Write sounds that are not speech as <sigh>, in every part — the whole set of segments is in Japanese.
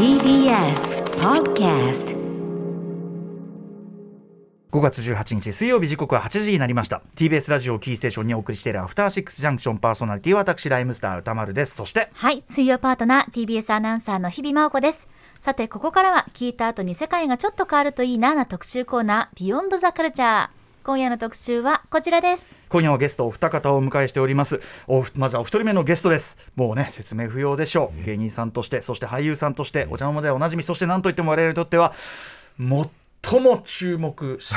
TBS Podcast 5月18日水曜日時刻は8時になりました TBS ラジオキーステーションにお送りしているアフターシックスジャンクションパーソナリティは私ライムスター歌丸ですそしてはい、水曜パートナー TBS アナウンサーの日々真央子です。さて、ここからは聞いた後に世界がちょっと変わるといいなな特集コーナー、ビヨンドザカルチャー。今夜の特集はこちらです。今夜はゲストお二方をお迎えしております。おまずはお一人目のゲストです。もうね説明不要でしょう。芸人さんとしてそして俳優さんとしてお茶の間ではおなじみそして何といっても我々にとっては最も注目し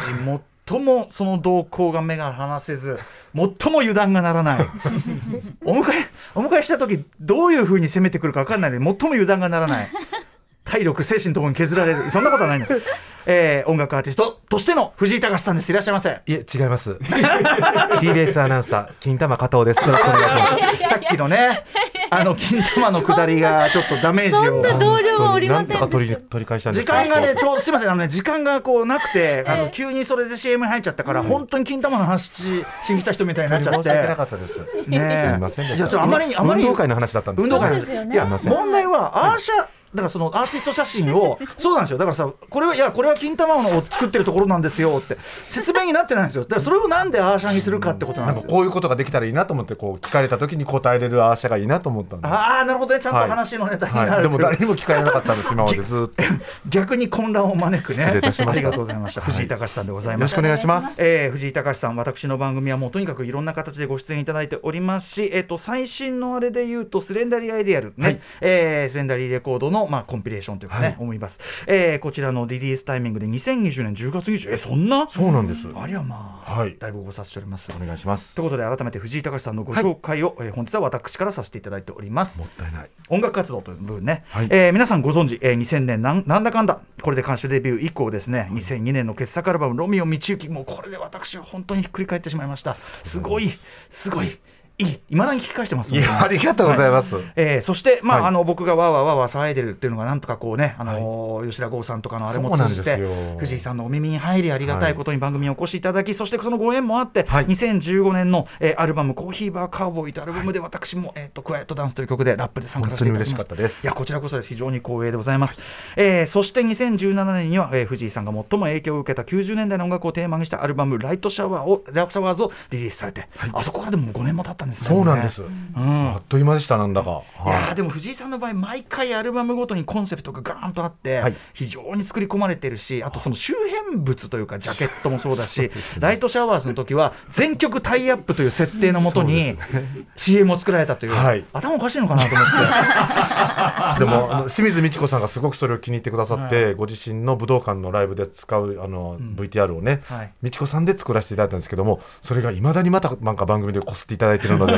最もその動向が目が離せず最も油断がならない。<laughs> お迎えお迎えした時どういうふうに攻めてくるか分かんないのに最も油断がならない体力精神ともに削られるそんなことはないの、<laughs> えー音楽アーティストとしての藤井隆さんですいらっしゃいませいえ、違います。<laughs> TBS アナウンサー、金玉加藤です。よろしくお願いします。<laughs> さっきのね、あの金玉の下りがちょっとダメージを。同僚はおりませんなんとか取り取り返したんです時間がね、ちょうすみません、あのね、時間がこうなくて、あの急にそれで CM 入っちゃったから、本当に金玉の話ししに来た人みたいになっちゃって。申し訳なかったです。ねすみませんでした。いやちょっとあまりにあまりに運動会の話だったんです。運動会のそうですよねいや問題はアーシャだからそのアーティスト写真を <laughs> そうなんですよ。だからさこれはいやこれは金玉を作ってるところなんですよって説明になってないんですよ。だからそれをなんでアーシャにするかってことなですよ。なんんかこういうことができたらいいなと思ってこう聞かれた時に答えれるアーシャがいいなと思ったんです。ああなるほどね。ちゃんとはい話のネタになる、はい、でも誰にも聞かれなかったんです <laughs> 今までずっと。よ逆に混乱を招くね。失礼いたしました。ありがとうございました、藤井隆さんでございますろしくお願いします。えー藤井隆さん、私の番組はもうとにかくいろんな形でご出演いただいておりますし、えっと最新のあれで言うと、スレンダリーアイデアル、ね。はい。えースレンダリーレコードの、まあ、コンピレーションというかね、はい。思います、えーこちらのリリースタイミングで2020年10月20えそんな？そうなんです。ありゃまあ、はい。だいぶご無沙汰しております。お願いします。ということで改めて藤井隆さんのご紹介を、えー本日は私からさせていただいております。も。ったいない。音楽活動という部分ね、はい。えー皆さんご存知、えー2000年なんなんだかんだ。これで歌手デビュー以降ですね。2002年の傑作アルバム「ロミオ道行」もうこれで私は本当にひっくり返ってしまいました。すごいすごいいいいまだに聞き返してます。ねいやありがとうございます。えーそして、まあはい。あの僕がわーわーわーわー騒いでるっていうのがなんとかこうね、あのー吉田剛さんとかのあれも通じて藤井さんのお耳に入りありがたいことに番組にお越しいただき、そしてそのご縁もあって、はい。2015年の、えーアルバム「コーヒーバーカウボーイ」というアルバムで私も、えー、とクワイエットダンスという曲でラップで参加させていただきま本当に嬉しかったです。いやこちらこそです。非常に光栄でございます、えーそして2017年には、えー藤井さんが最も影響を受けた90年代の音楽をテーマにしたアルバム「ライトシャワーを」ライトシャワーズをリリースされて、あそこからでも5年も経ったんですね。そうなんです。うん。あっという間でしたなんだか。い。やでも藤井さんの場合毎回アルバムごとにコンセプトがガーンとあって、はい。非常に作り込まれてるしあとその周辺物というかジャケットもそうだし <laughs> ライトシャワーズの時は全曲タイアップという設定のもとに CM を作られたという、はい。頭おかしいのかなと思って。<laughs> でも清水美智子さんがすごくそれを気に入ってくださって、ご自身の武道館のライブで使うあの、VTR をね、はい。美智子さんで作らせていただいたんですけどもそれがいまだにまたなんか番組でこすっていただいているので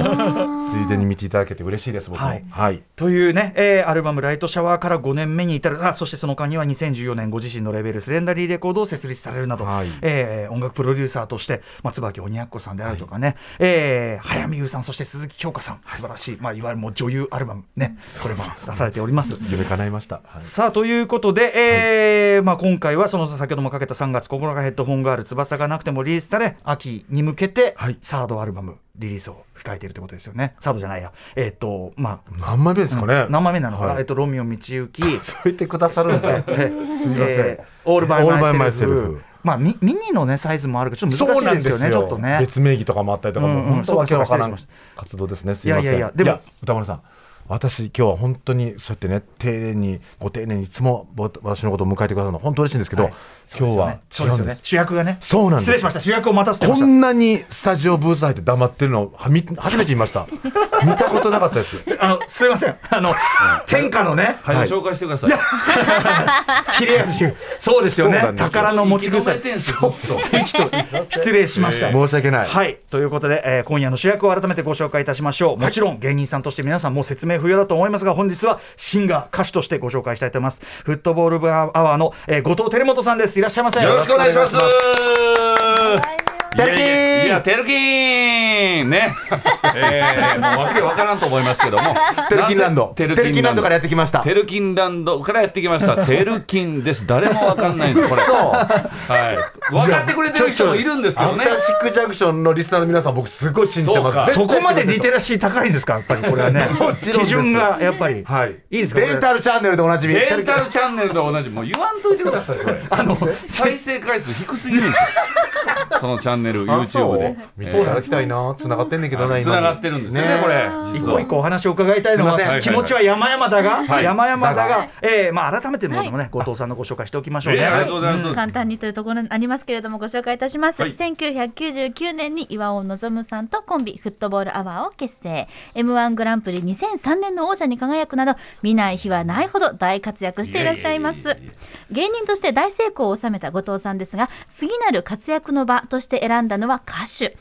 ついでに見ていただけて嬉しいです僕も。はい。はいというね、えーアルバム「ライトシャワー」から5年目に至るあそしてその間には2014年ご自身のレベルスレンダリーレコードを設立されるなど、はい。えー音楽プロデューサーとして、まあ、椿鬼奴さんであるとかね、えー早見優さんそして鈴木京香さん素晴らしい、まあ、いわゆるもう女優アルバムねこれも <laughs> 出されております。夢叶いました、はい。さあということで、えーまあ、今回はその先ほどもかけた3月9日ヘッドホンガール翼がなくてもリリースされ秋に向けてはい。サードアルバムリリースを控えているということですよね。サードじゃないや。えっ、とまあ。何枚目ですかね、何枚目なのかな、はい。えっと、ロミオ道行き、<laughs> そう言ってくださるんでえ <laughs> すみません、えーオールバイオールバイマイセルフ。フ。まあミミニのねサイズもあるからちょっと難しいですよね。ちょっとね。別名義とかもあったりとかも、うんうん。本当わけわからん活動ですね。すいません。いやいやいや。でも歌丸さん私今日は本当にそうやってね丁寧にご丁寧にいつもぼ私のことを迎えてくださるのは本当嬉しいんですけど、はい。今日は違そうですよね。うんです。主役がね。そうなんです。失礼しました。主役を待たせてまこした。んなにスタジオブース入って黙ってるのはみ初めて見ました。<laughs> 見たことなかったです。あのすいません。あの天下のね。はい、紹介してください。<laughs> 切れ味。そうですよね。宝の持ち腐り生きてんすよ。失礼しました。申し訳ない、はい。ということで、えー今夜の主役を改めてご紹介いたしましょう。もちろん芸人さんとして皆さんもう説明不要だと思いますが本日はシンガー歌手としてご紹介したいと思います。フットボール部アワーの、えー後藤輝元さんです。いらっしゃいませ。よろしくお願いします。テルキーン！いやテルキーン！ね。<laughs> えー、もうわけわからんと思いますけども。テルキンランド。テルキンランド？からやっってきました。テルキンランドからやってきました。テルキンです。誰もわかんないんですこれ。<laughs> そう。はい。分かってくれてる人もいるんですけアどね。フターシックジャンクションのリスナーの皆さん僕すごい信じてます。そこまでリテララシー高いんですかやっぱりこれはね。もちろんです。基準がやっぱり、はい。いいですか？デンタルチャンネルでおなじみ。デンタルチャンネルと同じもう言わんといてくださいそれ。あの再生回数低すぎるんですよ。<laughs> そのチャンネルあ YouTube で。見ていただきたいな。繋がってんねんけどなつながってるんですよねこれ。一個一個お話を伺いたいのはすいません。気持ちは山々だが、はい。山々だが、えーまあ、改めてのものもね、後藤さんのご紹介しておきましょうね。えーありがとうございます、簡単にというところにありますけれどもご紹介いたします、はい。1999年に岩尾望さんとコンビフットボールアワーを結成。m 1グランプリ2003年の王者に輝くなど見ない日はないほど大活躍していらっしゃいます。芸人として大成功を収めた後藤さんですが次なる活躍の場として選選んだのは歌手。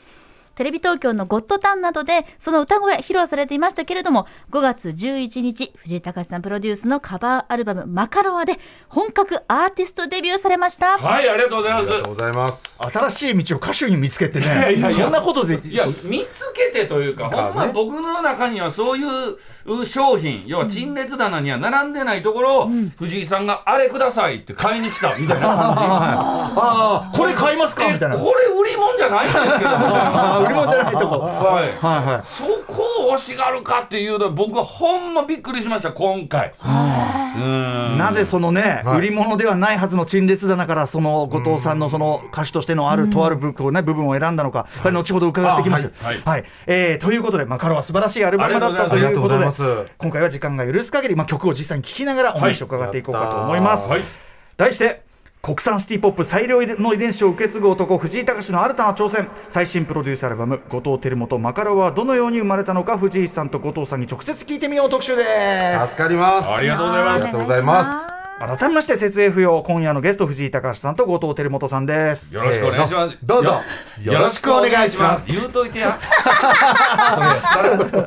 テレビ東京のゴッドタンなどでその歌声披露されていましたけれども5月11日藤井隆さんプロデュースのカバーアルバム「マカロワ」で本格アーティストデビューされました。はいありがとうございます。ありがとうございます。新しい道を歌手に見つけてね、いやいやそんなことで、いや見つけてというか、ほんま僕の中にはそういう商品要は陳列棚には並んでないところを、藤井さんが「あれください」って買いに来たみたいな感じ。<laughs> ああ、これ買いますか？みたいな。これ売り物じゃないんですけどみたいな売り物じゃないとこ。はい。はいはい。そこを欲しがるかっていうのは僕はほんまびっくりしました今回。う。ん。なぜそのね、はい。売り物ではないはずの陳列棚からその後藤さんのその歌手としてのあるとある部分,、ね、部分を選んだのか、これ後ほど伺ってきます。あはい。はい。えーということで、マカロは素晴らしいアルバムだったということで今回は時間が許す限り、まあ、曲を実際に聴きながらお話を伺っていこうかと思います。はい。題して国産シティポップ最良の遺伝子を受け継ぐ男藤井隆の新たな挑戦。最新プロデュースアルバム「後藤輝元マカロワ」はどのように生まれたのか藤井さんと後藤さんに直接聞いてみよう。特集です。助かります。ありがとうございます。ありがとうございます改めまして設営不要今夜のゲスト藤井隆さんと後藤輝元さんです。よろしくお願いします。どうぞ。よよろしくお願いします。言うといてや。<laughs>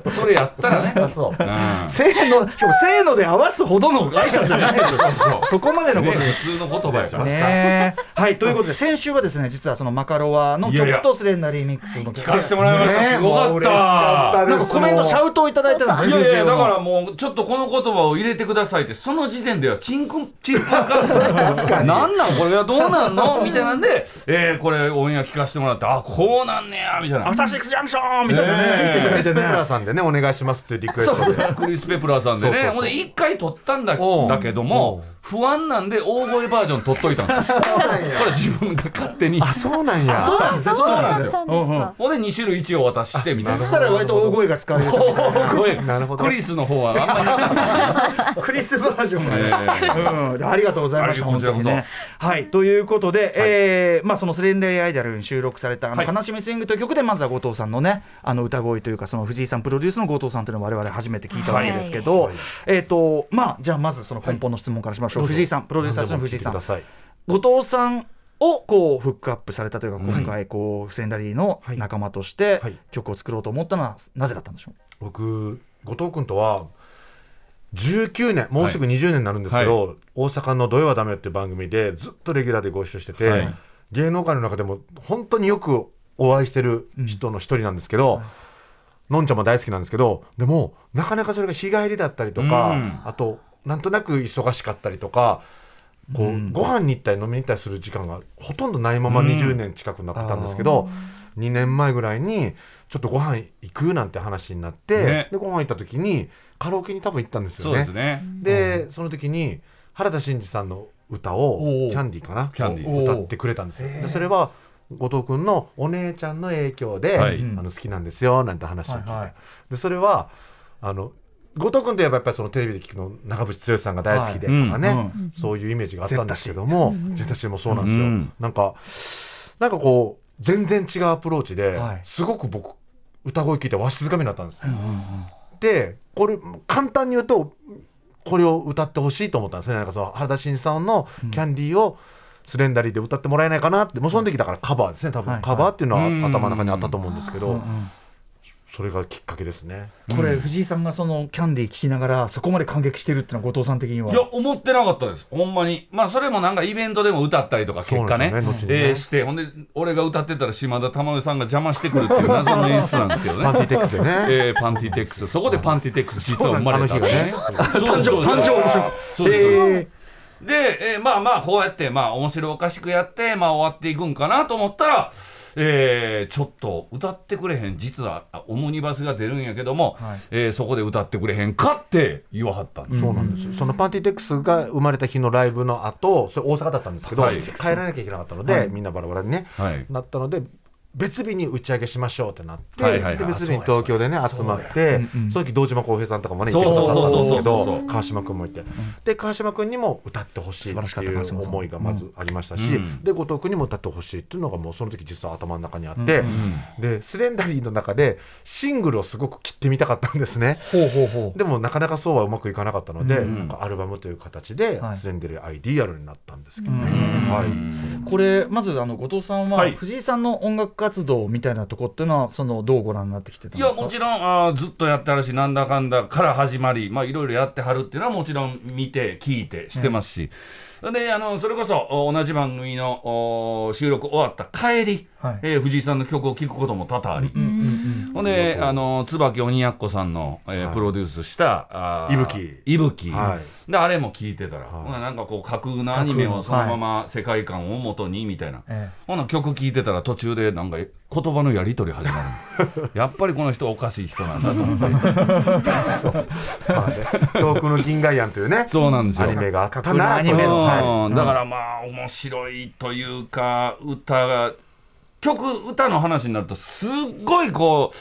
それやったらね。そう。うん。せーのしかもせーので合わすほどの挨拶じゃないですよ。そこまでのことね普通の言葉やから。ねはいということで先週はですね実はそのマカロワの曲とスレンダリーミックスの聞かせてもらいました、ね。すごかった。なんかコメントシャウトをいただいてたんいですやいやだからもうちょっとこの言葉を入れてくださいって。その時点ではチンクンチンパカンなんなんこれはどうなんの？<laughs> みたいなんで、えー、これオンエア聞かせてもらってあこうなんねやみたいな。アフターシックスジャンクションみたいなね。クリス・ペプラーさんでねお願いしますっていうリクエストで。クリス・ペプラーさんでね。ほんで一回撮ったんだけども不安なんで大声バージョン撮っといたんですよ。これ自分が勝手に。あそうなんや。そうなんですよ。そうなんですよ。ほんで2種類1を渡してみたいな。そしたら割と大声が使われる。大声。なるほど。クリスの方はあんまり。なかったクリスバージョンが。ねえ。うん、ありがとうございました、ありがとうございます本当にね。はい、ということで、えーまあ、そのスレンダリーアイドルに収録された、あのはい。悲しみスイングという曲で、まずは後藤さんのね、あの歌声というか、その藤井さんプロデュースの後藤さんというのを我々初めて聞いたわけですけど、はい。えっ、と、まあ、じゃあ、まずその根本の質問からしましょう。藤井さん、プロデューサーの藤井さん。後藤さんをこうフックアップされたというか、今回こうフレンダリーの仲間としてはい。曲を作ろうと思ったのはなぜだったんでしょう？僕後藤君とは19年もうすぐ20年になるんですけど、は大阪の「土曜はダメ」っていう番組でずっとレギュラーでご一緒してて、はい。芸能界の中でも本当によくお会いしてる人の一人なんですけど、のんちゃんも大好きなんですけどでもなかなかそれが日帰りだったりとか、うん。あとなんとなく忙しかったりとか。こうご飯に行ったり飲みに行ったりする時間がほとんどないまま20年近くなってたんですけど、2年前ぐらいにちょっとご飯行くなんて話になって、ね。でご飯行った時にカラオケに多分行ったんですよそうね。ですね。でその時に原田真二さんの歌をキャンディーかな？キャンディー。を歌ってくれたんですよ。でそれは後藤君のお姉ちゃんの影響で、はい。あの好きなんですよなんて話を聞いて、はいはい。でそれはあの後藤君といえばやっぱりそのテレビで聞くの長渕剛さんが大好きでとかね、はい。うんそういうイメージがあったんですけども。ゼタシもそうなんですよ、うん。なんかなんかこう全然違うアプローチで、はい。すごく僕歌声聞いてわしづかみになったんですよ、でこれ簡単に言うとこれを歌ってほしいと思ったんですね。なんかその原田真二さんの「キャンディー」をスレンダリーで歌ってもらえないかなって。もうその時だからカバーですね。多分、はいカバーっていうのはうん。頭の中にあったと思うんですけど、それがきっかけですね。これ藤井さんがそのキャンディー聞きながらそこまで感激してるっていうのは後藤さん的には？いや思ってなかったです。ほんまに。まあそれもなんかイベントでも歌ったりとか結果ねそうなんですよねね。えーしてほんで俺が歌ってたら島田珠代さんが邪魔してくるっていう謎の演出なんですけどね。パンティテックスでね。えーパンティテックス。そこでパンティテックス実は生まれたそうなんですそう誕生そうそう誕生そうですそうです。へで、えーまあまあこうやってまあ面白おかしくやってまあ終わっていくんかなと思ったら、えーちょっと歌ってくれへん。実はあオムニバスが出るんやけども、はい。えーそこで歌ってくれへんかって言わはったんです、そうなんですよ。そのパンティテックスが生まれた日のライブの後それ大阪だったんですけど、はい。帰らなきゃいけなかったので、はい。みんなバラバラにね、はい。なったので別日に打ち上げしましょうってなって、はいはいはい。で別日に東京でね集まってうんうん。その時堂島康平さんとかもねいそうてくださったんですけど川島君もいて、で川島君にも歌ってほしいっていう思いがまずありましたし、うん。でで後藤君にも歌ってほしいっていうのがもうその時実は頭の中にあって、でスレンダリーの中でシングルをすごく切ってみたかったんですね。ほうほうほう。でもなかなかそうはうまくいかなかったので、うんなんかアルバムという形ではい。スレンデルアイディアルになったんですけどね。うん。はい。これまずあの後藤さんは、はい。藤井さんの音楽活動みたいなとこっていうのはそのどうご覧になってきてたんいですか？やもちろんあーずっとやってはるしなんだかんだから始まりまあいろいろやってはるっていうのはもちろん見て聞いてしてますし、であのそれこそお同じ番組のお収録終わった帰り、はい。えー藤井さんの曲を聴くことも多々あり、うんうんほんで、あの椿鬼奴さんの、えーはい。プロデュースした、いぶきいぶき、はであれも聞いてたら、はい。ほななんかこう架空のアニメをそのまま世界観を元にみたいな、えほな曲聴いてたら途中でなんか言葉のやり取り始まる <laughs> やっぱりこの人おかしい人なんだと思って。そうなんで遠くの銀河ヤンというねそうなんですよ。アニメがあったなアニメのはい。うんだからまあ面白いというか歌が曲歌の話になるとすっごいこ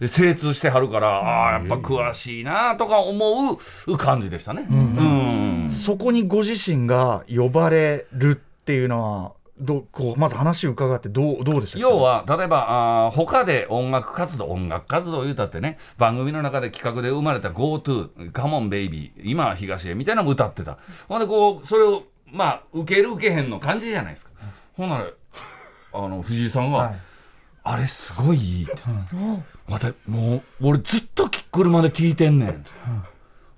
う精通してはるからああやっぱ詳しいなとか思う感じでしたね。うん。そこにご自身が呼ばれるっていうのはどうこうまず話を伺ってどうどうでした？か要は例えばあー他で音楽活動音楽活動言うたってね番組の中で企画で生まれた GoTo「カモンベイビー今は東へ」みたいなのも歌ってた。ほんでこうそれをまあ受ける受けへんの感じじゃないですか。ほんならあの藤井さんが、はい。あれすごいいいって、わたもう俺ずっとき車で聴いてんねんって、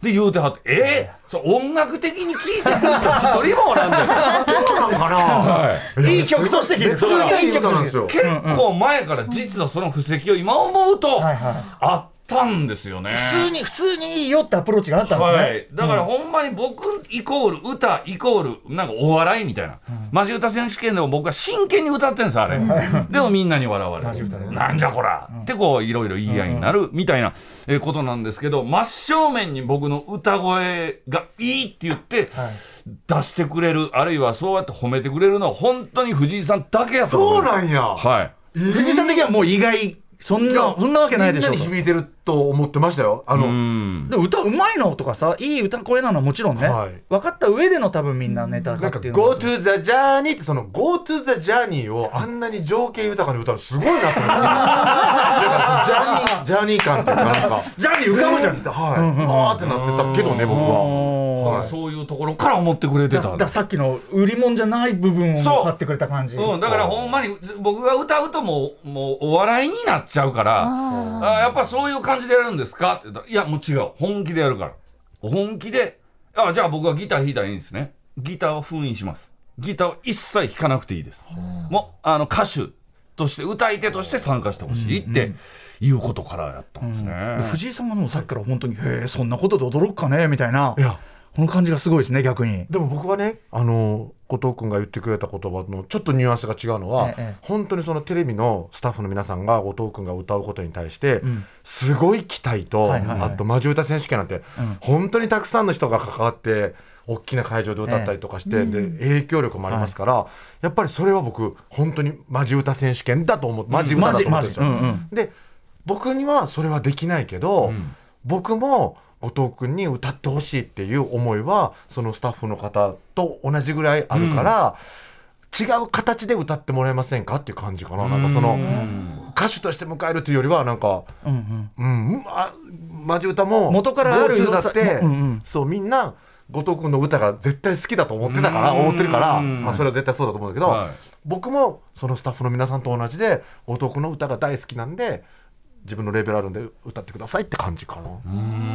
で言うてはってえー、そう音楽的に聴いてる人一人もおらんねん <laughs> そうなのかな。はい。いい曲として聞いてめちゃめちゃいい歌なんですよ。結構前から実はその布石を今思うとあったんですよね。普通に普通にいいよってアプローチがあったんですね、はい、だからほんまに僕イコール歌イコールなんかお笑いみたいな、マジ歌選手権でも僕は真剣に歌ってるんですあれ、<laughs> でもみんなに笑われる。マジ歌でね。なんじゃこら、ってこういろいろ言い合いになるみたいなえーことなんですけど真正面に僕の歌声がいいって言ってはい。出してくれるあるいはそうやって褒めてくれるのは本当に藤井さんだけやと思そうなんや。はい。藤井さん的にはもう意外そんなそんなわけないでしょうと。みんなに響いてると思ってましたよ。あの、うん。でも歌うまいのとかさいい歌声なのはもちろんね、はい。分かった上での多分みんなネタなんかっていうの Go は to the journey ってその Go to the journey をあんなに情景豊かに歌うのすごいなと思って。<laughs> なんかジャーニー、ジャーニー感っていうかなんか。ジャーニー浮かぶじゃん、はい。わーってなってたけどね、僕は。ははい。そういうところから思ってくれてただださっきの売り物じゃない部分をそう。買ってくれた感じ。うん、だからほんまに僕が歌うともうもうお笑いになっちゃうから。ああやっぱそういう感じでやるんですか？って言ったらいやもう違う。本気でやるから。本気であじゃあ僕はギター弾いたらいいんですね。ギターを封印します。ギターを一切弾かなくていいです。もうあの歌手として歌い手として参加してほしい。っていうことからやったんですね、藤井さんがもうさっきから本当に「へえそんなことで驚くかね」みたいな。いや、この感じがすごいですね逆に。でも僕はね、あの、後藤君が言ってくれた言葉のちょっとニュアンスが違うのは、ええ本当にそのテレビのスタッフの皆さんが後藤君が歌うことに対して、ん。すごい期待と、はいはいはい。あとマジ歌選手権なんて、本当にたくさんの人が関わって大きな会場で歌ったりとかして、で影響力もありますから、やっぱりそれは僕本当にマジ歌選手権だと思ってマジ歌だと思ってるんですよ。うんうん。で僕にはそれはできないけど、僕も後藤君に歌ってほしいっていう思いはそのスタッフの方と同じぐらいあるから、違う形で歌ってもらえませんか？っていう感じかな、なんかその歌手として迎えるというよりはなんか、うんうん。うん、あマジ歌も元からあるだって、うんうん。そうみんな後藤君の歌が絶対好きだと思ってたから、うん思ってるから、うんまあ、それは絶対そうだと思うんだけど、はい。僕もそのスタッフの皆さんと同じで後藤君の歌が大好きなんで自分のレベルあるんで歌ってくださいって感じかな。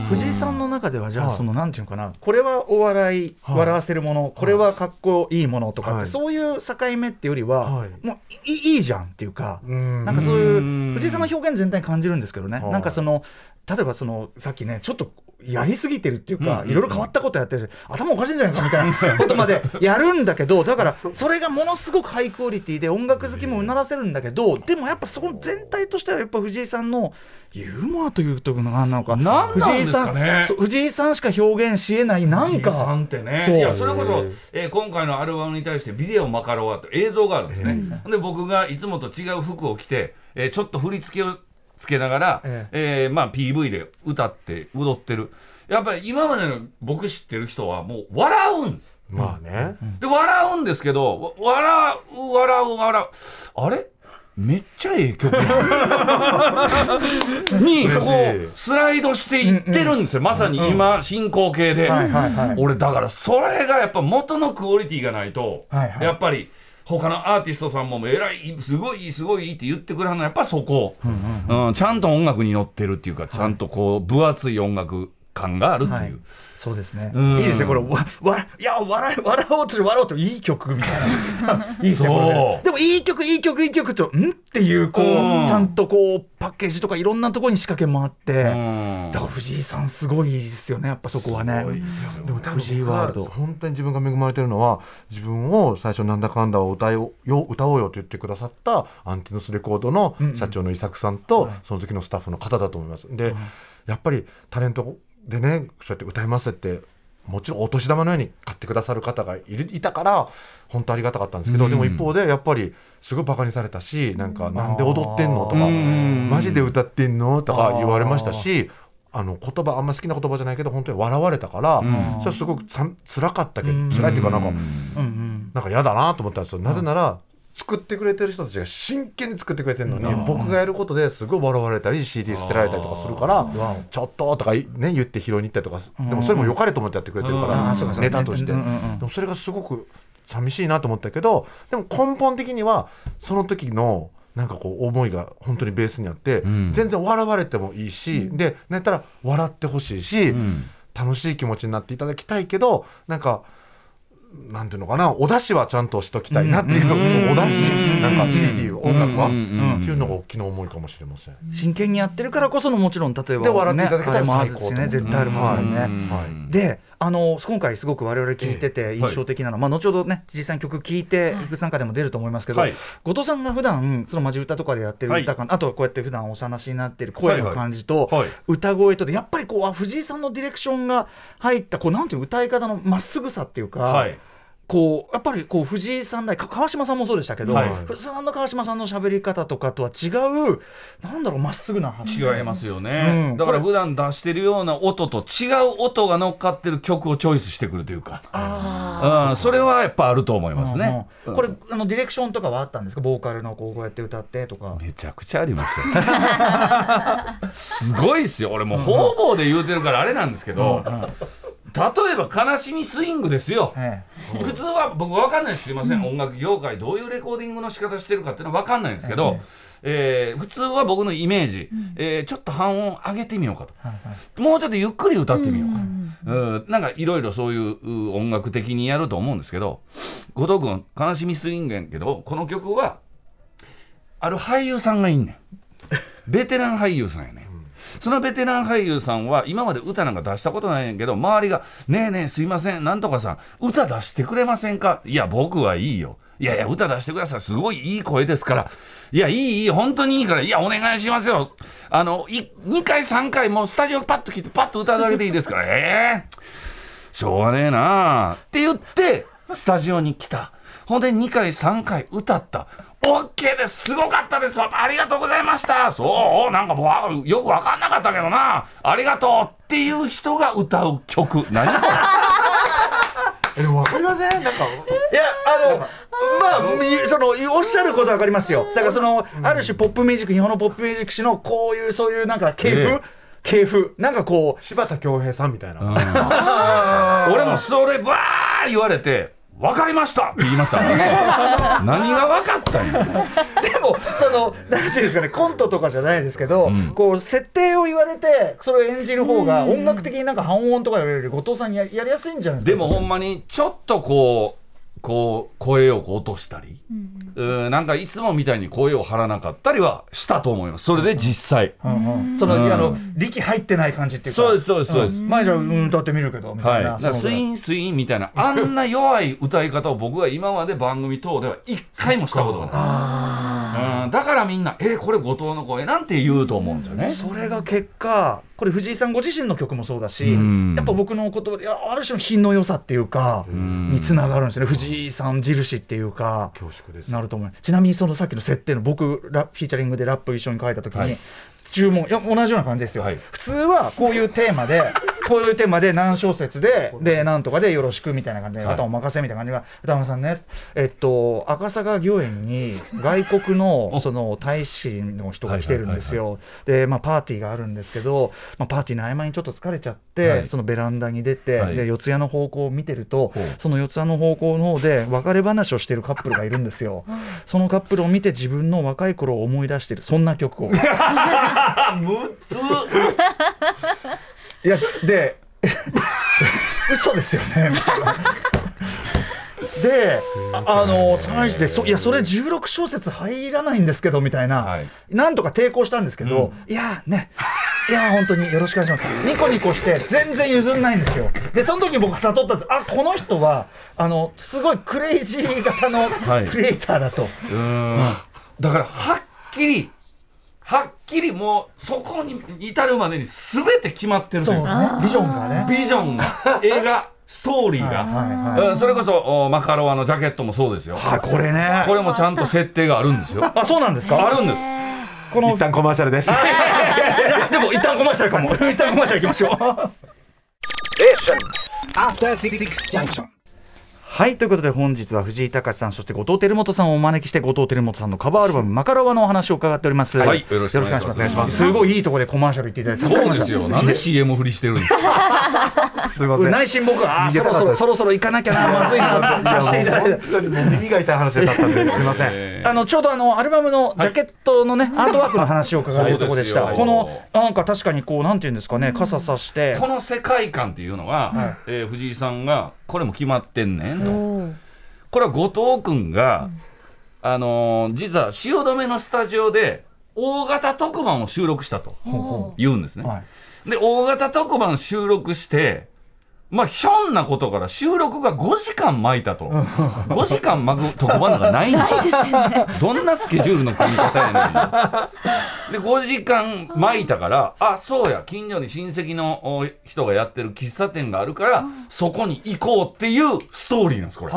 藤井さんの中ではじゃあはい。そのなんていうのかな。これはお笑いはい。笑わせるものこれはかっこいいものとかっはい。てそういう境目っていうよりははい。もういいいいじゃんっていうかうん。なんかそういううん。藤井さんの表現全体に感じるんですけどね。はい。なんかその例えばそのさっきねちょっとやりすぎてるっていうかうんいろいろ変わったことやってる。頭おかしいんじゃないかみたいな <laughs> ことまでやるんだけどだからそれがものすごくハイクオリティで音楽好きもうならせるんだけどでもやっぱそこ全体としてはやっぱ藤井さんのユーモアというと何なのか。何なんですかね。藤井さんそう藤井さんしか表現しえないなん藤井さかんってね。いやそれこそ、えー今回のアルバムに対してビデオマカロワって映像があるんですね、で僕がいつもと違う服を着て、えーちょっと振り付けをつけながら、ええ。ーまあ、PV で歌って踊ってる。やっぱり今までの僕知ってる人はもう笑うん。ですまあね。で笑うんですけどわ笑う笑う笑う。あれ？めっちゃええ曲 <laughs> にこうスライドしていってるんですよ、まさに今進行形で、はいはいはい。俺だからそれがやっぱ元のクオリティがないと、はいはい。やっぱり他のアーティストさんもえらいすごいすごいって言ってくれるのはやっぱそこ、うんちゃんと音楽に乗ってるっていうかちゃんとこう分厚い音楽感があるっていう。はいそうですね。うんいいですね。これ、わ、わ、いや、笑い、笑おうとして笑おうと、いい曲みたいな。<laughs> いいですね。これねそうでも、いい曲、いい曲、いい曲と、んっていう、こうんう、ちゃんとこう、パッケージとか、いろんなところに仕掛けもあって。うんだから、藤井さん、すごいですよね。やっぱ、そこはね。でも藤井ワールド本当に自分が恵まれてるのは自分を最初なんだかんだを歌おうよ歌おうよと言ってくださったアンティノスレコードの社長の伊作さんと、その時のスタッフの方だと思います。で、やっぱりタレントでねそうやって歌いますってもちろんお年玉のように買ってくださる方がいるいたから本当ありがたかったんですけど、うん。でも一方でやっぱりすごいバカにされたしなんかなんで踊ってんの？とかうん。マジで歌ってんの？とか言われましたしあの言葉あんま好きな言葉じゃないけど本当に笑われたから、ん。それはすごくさ辛かったけどうん辛いっていうかなんか、うん。なんか嫌だなと思ったんですよ、なぜなら作ってくれてる人たちが真剣に作ってくれてるのに、うん。僕がやることですごい笑われたり CD 捨てられたりとかするからちょっととか、ね、言って拾いに行ったりとかうん。でもそれも良かれと思ってやってくれてるかうん。らネタとして。でもそれがすごく寂しいなと思ったけどでも根本的にはその時のなんかこう思いが本当にベースにあって、ん。全然笑われてもいいし、でなんやったら笑ってほしいし、ん。楽しい気持ちになっていただきたいけどなんかなんていうのかなお出汁はちゃんとしときたいなっていうのうんもお出汁なんか CD 音楽は、っていうのが大きな思いかもしれません。真剣にやってるからこそのもちろん例えばで笑っていただけたら最高ね絶対ありますもんね、であの今回すごく我々聞いてて印象的なのは、まあ、後ほどね実際に曲聴いていく参加でも出ると思いますけど、はい。後藤さんが普段そのマジ歌とかでやってる歌感、あとはこうやって普段お話になってる声の感じと、歌声とでやっぱりこうあ藤井さんのディレクションが入ったこうなんていう歌い方のまっすぐさっていうか、はいこうやっぱりこう藤井さんらか川島さんもそうでしたけど、はい。藤井さんの川島さんの喋り方とかとは違うなんだろうまっすぐな発声違いますよね、うん。だから普段出してるような音と違う音が乗っかってる曲をチョイスしてくるというか、あうん、それはやっぱあると思いーますね、うんうんこれあのディレクションとかはあったんですか？ボーカルのこうこうやって歌ってとか。めちゃくちゃありますよ。<laughs> すごいっすよ。俺もう方々で言うてるからあれなんですけど、例えば「悲しみスイング」ですよ、え普通は僕分かんないです。すいません、音楽業界どういうレコーディングの仕方してるかっていうのは分かんないんですけど、えー普通は僕のイメージ、えーちょっと半音上げてみようかと、はいはい。もうちょっとゆっくり歌ってみようか、うんなんかいろいろそういうう音楽的にやると思うんですけど後藤君「悲しみスイング」やんけどこの曲はある俳優さんがいんねん。ベテラン俳優さんやねんそのベテラン俳優さんは今まで歌なんか出したことないねんけど周りが「ねえねえすいませんなんとかさん歌出してくれませんか?」いや僕はいいよ。いやいや歌出してください。すごいいい声ですから。いやいいいい本当にいいから。いやお願いしますよ。あのい2回3回もうスタジオパッと来てパッと歌うだけでいいですから。<laughs> ええしょうがねえな。あって言ってスタジオに来た。ほんで2回3回歌ったオッケーです。すごかったです。わありがとうございました。そうなんかもうよく分かんなかったけどな。ありがとうっていう人が歌う曲。何これ？<laughs> えでもわかりません？なんかいやあのまあみそのおっしゃることはわかりますよ。だからその、ある種ポップミュージック日本のポップミュージック史のこういうそういうなんか系譜、ええ。系譜？なんかこう柴田恭平さんみたいな、<laughs> 俺もそればー言われて分かりました。って言いました。<laughs> 何が分かったんや。でもそのなんていうんですかねコントとかじゃないですけど、うん。こう設定を言われてそれを演じる方が音楽的になんか半音とか言われるより後藤さんにややりやすいんじゃないですか？でもほんまにちょっとこうこう声をこう落としたり、うん、なんかいつもみたいに声を張らなかったりはしたと思います。それで実際、うんうん。その、うん。あの力入ってない感じっていうか。そうですそうですそうです、ん。前じゃうん歌ってみるけどみはい、たい。な、だからスインスインみたいなあんな弱い歌い方を僕は今まで番組等では一回もしたことがない、うん、だからみんな「えーこれ後藤の声」なんて言うと思うんですよね。それが結果これ藤井さんご自身の曲もそうだし、うん。やっぱ僕の言葉やある種の品の良さっていうか、ん。につながるんですよね。藤井さん印っていうか。恐縮です。なると思う。ちなみにそのさっきの設定の僕ラフィーチャリングでラップ一緒に書いた時に、はい注文。いや同じような感じですよ、はい。普通はこういうテーマで <laughs> こういうテーマで何小節ででなんとかでよろしくみたいな感じで、はい。歌お任せみたいな感じが歌丸さんねえっと赤坂御苑に外国のその大使の人が来てるんですよ。でまあパーティーがあるんですけど、まあ、パーティーの合間にちょっと疲れちゃって、はい。そのベランダに出て、はい。で四谷の方向を見てるとその四谷の方向の方で別れ話をしてるカップルがいるんですよ。そのカップルを見て自分の若い頃を思い出してる。そんな曲を。<laughs> <laughs> <laughs> いやで <laughs> 嘘ですよね。で、ああの最初でそいやそれ16小節入らないんですけどみたいな、はい。なんとか抵抗したんですけど、いやねいや本当によろしくお願いします。ニコニコして全然譲んないんですよ。でその時に僕悟ったんです。あこの人はあのすごいクレイジー型のはい。クリエイターだと、うん。だからはっきりはっきりもうそこに至るまでに全て決まってるとそいうね。ビジョンがね。ビジョンが。<laughs> 映画ストーリーが、はいはいうんそれこそおマカロワのジャケットもそうですよ、はいこれね。これもちゃんと設定があるんですよ。あそうなんですか？あるんです。この一旦コマーシャルです。でも一旦コマーシャルかも。<laughs> 一旦コマーシャルいきましょう。<laughs> After Six Junction. はいということで本日は藤井隆さんそして後藤輝元さんをお招きして後藤輝元さんのカバーアルバム「マカロワ」のお話を伺っております。はいよろしくお願いします。す。す。ごいいいところでコマーシャル言っていただいてそうですよ。なんで CM 振りしてるんですか？<laughs> すいません。内心僕はあーそろそろそろそろ行かなきゃな <laughs> まずいなとさせていただいて。本当にもう耳が痛い話だったんですいません。えーあのちょうどあのアルバムのジャケットのね、アートワークの話を伺っているところでした。このなんか確かにこうなんていうんですかね傘さして。この世界観っていうのが、えー藤井さんがこれも決まってんねんと。これは後藤君が、あのー実は汐留のスタジオで大型特番を収録したと言うんですね。はい。で大型特番収録してまあひょんなことから収録が5時間巻いたと。5時間巻く特番なんかないんですよ。どんなスケジュールの組み方やねんで5時間巻いたからあそうや近所に親戚のお人がやってる喫茶店があるからそこに行こうっていうストーリーなんですこれ。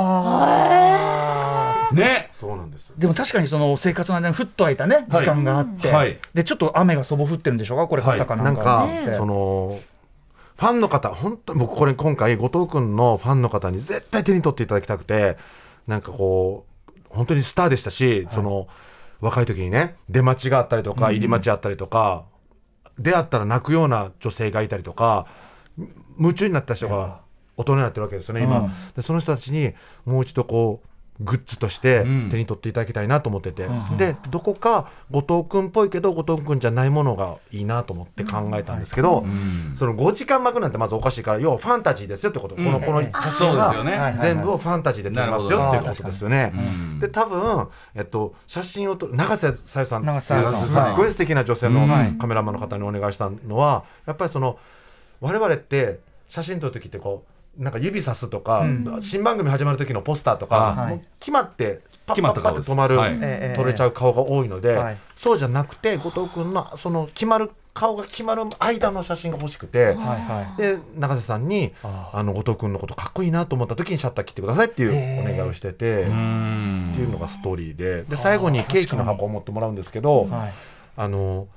ね。そうなんですでも確かにその生活の間にふっと空いたね時間があって、はいでちょっと雨がそぼ降ってるんでしょうかこれはいなかなんんかねそのファンの方本当に僕これ今回後藤君のファンの方に絶対手に取っていただきたくてなんかこう本当にスターでしたし、その若い時にね出待ちがあったりとか入り待ちあったりとか、出会ったら泣くような女性がいたりとか夢中になった人が大人になってるわけですよね今、うん。でその人たちにもう一度こうグッズとしてうん。手に取っていただきたいなと思ってて、でどこか後藤君っぽいけど後藤君じゃないものがいいなと思って考えたんですけど、その5時間幕なんてまずおかしいから要はファンタジーですよってこと、このこの写真が全部をファンタジーで撮りますよっていうことですよね。うん。で多分、えっと、写真を撮る永瀬さゆさん。っていうすっごい素敵な女性のうん。カメラマンの方にお願いしたのはやっぱりその我々って写真撮る時ってこうなんか指さすとか、うん。新番組始まる時のポスターとか、はい。もう決まってパッパッパッて止まる、はい。ええ撮れちゃう顔が多いので、はい。そうじゃなくて後藤君のその決まる顔が決まる間の写真が欲しくて。はいはい。で永瀬さんにああ。の後藤君のことかっこいいなと思った時にシャッター切ってくださいっていうお願いをしてて、うん。っていうのがストーリーで。で最後にケーキの箱を持ってもらうんですけど、はい。あの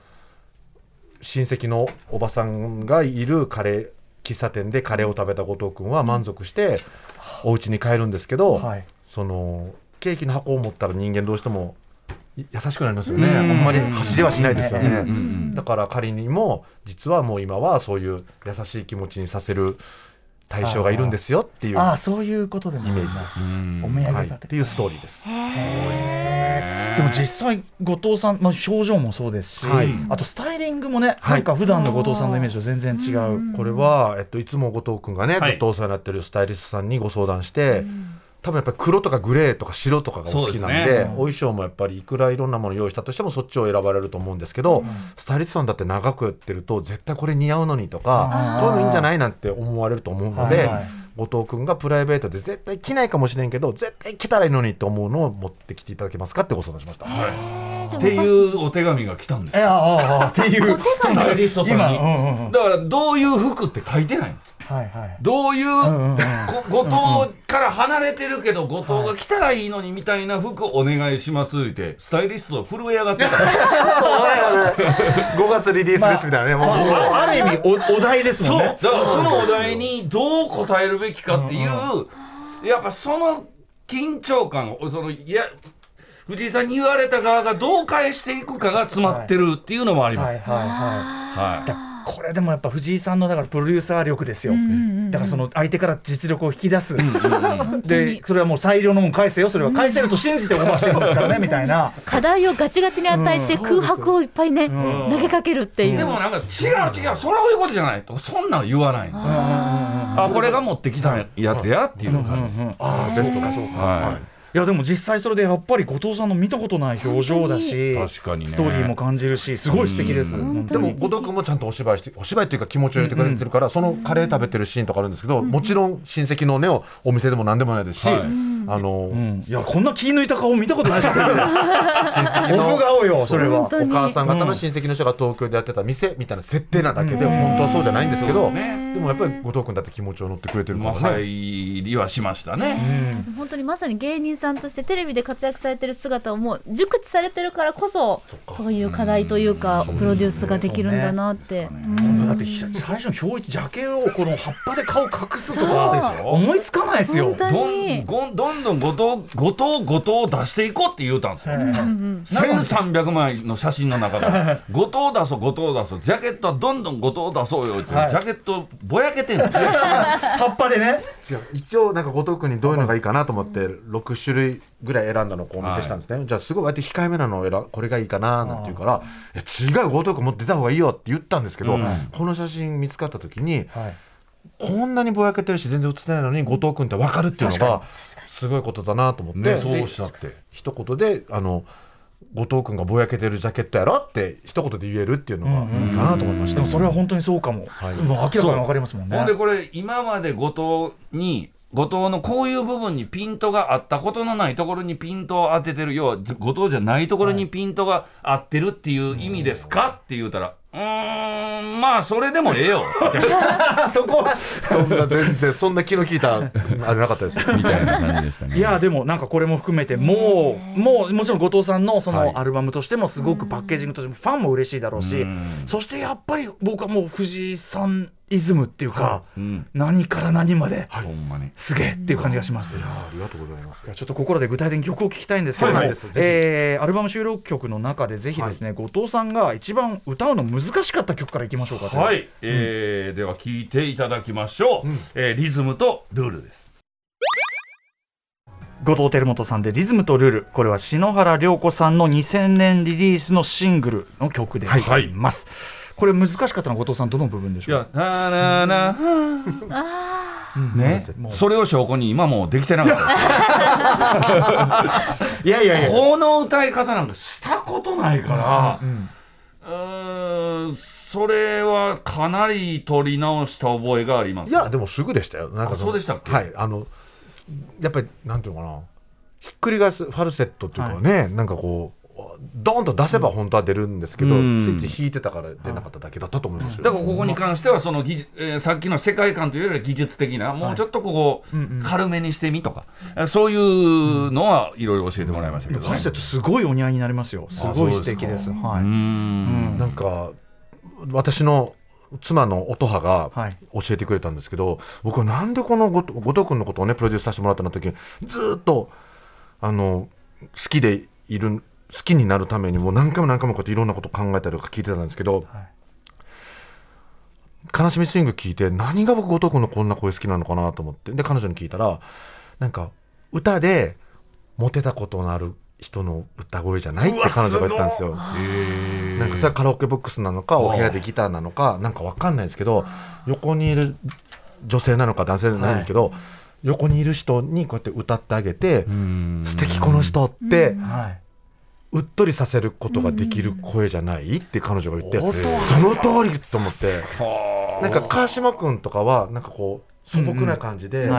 親戚のおばさんがいるカレー喫茶店でカレーを食べた後藤君は満足してお家に帰るんですけど、はい。そのケーキの箱を持ったら人間どうしてもい優しくなりますよね、うん。あんまり走りはしないですよね、だから仮にも実はもう今はそういう優しい気持ちにさせる対象がいるんですよっていうああそういうことでもイメージです。うん。お土産はい、がっていうストーリーです。でも実際後藤さんの表情もそうですし、はい。あとスタイリングもね、はい。なんか普段の後藤さんのイメージと全然違う、これは、えっと、いつも後藤君がね、はい。ずっとお世話になってるスタイリストさんにご相談して、多分やっぱり黒とかグレーとか白とかがお好きなんでね。お衣装もやっぱりいくらいろんなもの用意したとしてもそっちを選ばれると思うんですけど、スタイリストさんだって長くやってると絶対これ似合うのにとかこういうのいいんじゃないなんて思われると思うので、はいはい。後藤君がプライベートで絶対着ないかもしれんけど絶対着たらいいのにと思うのを持ってきていただけますかってご相談しました。っていうお手紙が来たんですえああああっていうスタイリストさんに、今うんうんうん。だからどういう服って書いてないんですはいはい。どういう、んうんうん。こ後藤から離れてるけど後藤が来たらいいのにみたいな服お願いしますってスタイリスト震え上がってた。<laughs> 5月リリースですみたいなね、もう。あある意味おお題ですそうもんね。だからそのお題にどう答えるべきかっていう、やっぱその緊張感をそのいや藤井さんに言われた側がどう返していくかが詰まってるっていうのもあります。はいはいはい。はい。だこれでもやっぱ藤井さんのだからプロデューサー力ですよ、んうんうんだからその相手から実力を引き出す、でそれはもう裁量のもん返せよ。それは返せると信じてオファーしてるんですからねみたいな。課題をガチガチに与えて空白をいっぱいね、ん。投げかけるっていう、でもなんか違う違うそういう。ことじゃないとそんなん言わないんですよ。あこれが持ってきたやつやっていうのが、ああそうかそうか、はいいやでも実際それでやっぱり後藤さんの見たことない表情だし確かにね。ストーリーも感じるしすごい。素敵です、でも後藤君もちゃんとお芝居してお芝居っていうか気持ちを入れてくれてるから、そのカレー食べてるシーンとかあるんですけど、もちろん親戚のねおお店でも何でもないですし、はいあの、うん。いやこんな気抜いた顔見たことないですよ。親戚オのフ顔よそれは。お母さん方の親戚の人が東京でやってた店みたいな設定なだけで、本当はそうじゃないんですけど、ね。でもやっぱり後藤君だって気持ちを乗ってくれてるかまあらね。入りはしましたね。本当にまさに芸人さんとしてテレビで活躍されてる姿をもう熟知されてるからこそそういう課題というかプロデュースができるんだなって、うんだってひ最初の表一ジャケをこの葉っぱで顔隠すとかでしょ？思いつかないですよ。本。当どに。んどんどんどん後藤後藤後藤を出していこうって言うたんですよ。1300枚の写真の中で後藤出そう後藤出そうジャケットはどんどん後藤出そうよって、はい。ジャケットぼやけてんですよ。葉っぱでね。一応なんか後藤君にどういうのがいいかなと思って6種類ぐらい選んだのをこうお見せしたんですね、じゃあすごいああやって控えめなのを選これがいいかななんて言うから「え違う後藤君もっと出た方がいいよ」って言ったんですけど、うんこの写真見つかった時にはい。こんなにぼやけてるし全然映ってないのに後藤君って分かるっていうのがすごいことだなと思って、そうおっしゃって。一言であの後藤君がぼやけてるジャケットやろって一言で言えるっていうのがいいかなと思いました、でもそれは本当にそうかも。はい。もう明らかにわかりますもんね。ほんでこれ今まで後藤に後藤のこういう部分にピントがあったことのないところにピントを当ててる要は後藤じゃないところにピントが合ってるっていう意味ですか？って言うたらうーんまあそれでもええよ。<laughs> そこ。は。そんな全然そんな気の利いたあれなかったです。みたいな感じでしたね。いやでもなんかこれも含めてもうもうもちろん後藤さんのそはいのアルバムとしてもすごくパッケージングとしてもファンも嬉しいだろうしうんそしてやっぱり僕はもう藤井さんイズムっていうかうん。何から何までほんまに。すげえっていう感じがします。ありがとうございます。いやちょっとここらで具体的に曲を聴きたいんですけども、そうなんです。ぜひ。えーアルバム収録曲の中でぜひですね、後藤さんが一番歌うの難しかった曲からいきましょうかとはい、えーでは聞いていただきましょう、えーリズムとルールです。後藤輝元さんで「リズムとルール」これは篠原涼子さんの2000年リリースのシングルの曲でございます、これ難しかったのは後藤さんどの部分でしょう？いやなななね。もうそれを証拠に今もうできてなかった。<laughs> いやいやいや。この歌い方なんかしたことないから、うんうーんそれはかなり取り直した覚えがあります。いやでもすぐでしたよ。なんかあそうでしたっけ？はい。あのやっぱりなんていうのかな。ひっくり返すファルセットっていうかね、なんかこうドーンと出せば本当は出るんですけど、うん。ついつい弾いてたから出なかっただけだったと思いますよ、だからここに関してはその技術、えーさっきの世界観というよりは技術的なもうちょっとここ軽めにしてみとか、えーそういうのはいろいろ教えてもらいましたけど、ね。ファルセットすごいお似合いになりますよ。すごい素敵です。うはい、ん。なんか私の妻の音羽がはい。教えてくれたんですけど、僕はなんでこの後後藤君のことをねプロデュースさせてもらったの時にずーっとあの好きでいる好きになるためにもう何回も何回もこうやっていろんなこと考えたりとか聞いてたんですけど、悲しみスイング聞いて何が僕後藤君のこんな声好きなのかなと思って。で彼女に聞いたらなんか歌でモテたことのある人の歌声じゃないって彼女が言ったんですよ。なんかそれはカラオケボックスなのかお部屋でギターなのかなんかわかんないですけど横にいる女性なのか男性なのかけど、横にいる人にこうやって歌ってあげて「素敵この人」ってはい。うっとりさせることができる声じゃないって彼女が言ってその通りと思って。はあなんか川島君とかはなんかこう素朴な感じで。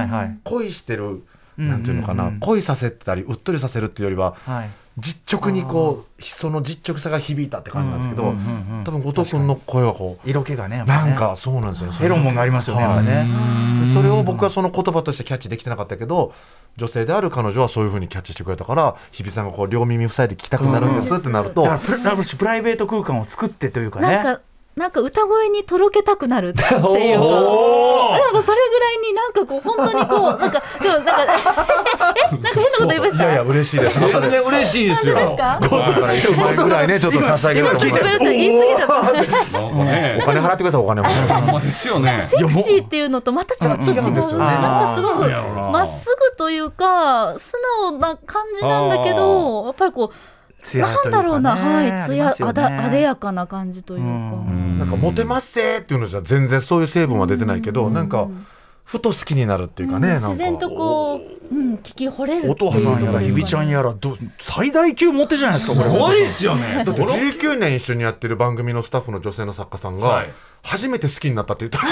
恋してるうん。なんていうのかな、恋させたりうっとりさせるっていうよりははい。実直にこうその実直さが響いたって感じなんですけど、多分後藤君の声はこ色気がね。なんかそうなんですよねフェロモンがありますよね。それを僕はその言葉としてキャッチできてなかったけど女性である彼女はそういうふうにキャッチしてくれたから日比さんがこう両耳塞いで聞きたくなるんですってなると、プラプライベート空間を作ってというかね。なん。かなんか歌声にとろけたくなるっていうか。<laughs> でもそれぐらいになんかこう本当にこう <laughs> なんかでもなんかえなんか変なこと言いました？いやいや嬉しいです。<laughs> 全然嬉しいですよ。ですか？だから1万円ぐらい。ねちょっと差し上げると思います言い過ぎちゃった。お、金払ってくださいお金も。ほんまですよね。セクシーっていうのとまたちょっと違う。うんうん。なんかすごくまっすぐというか素直な感じなんだけど、やっぱりこうなんだろうな、はい、あつやあだあでやかな感じというか。うん。なんかモテますせーっていうのじゃ全然そういう成分は出てないけど、なんかふと好きになるっていうかね、なんか。自然とこう、うん、聞き惚れる音羽さんやらひびちゃんやらど最大級モテじゃないですかこれ。すごいですよね。だって19年一緒にやってる番組のスタッフの女性の作家さんが、はい。初めて好きになったって言った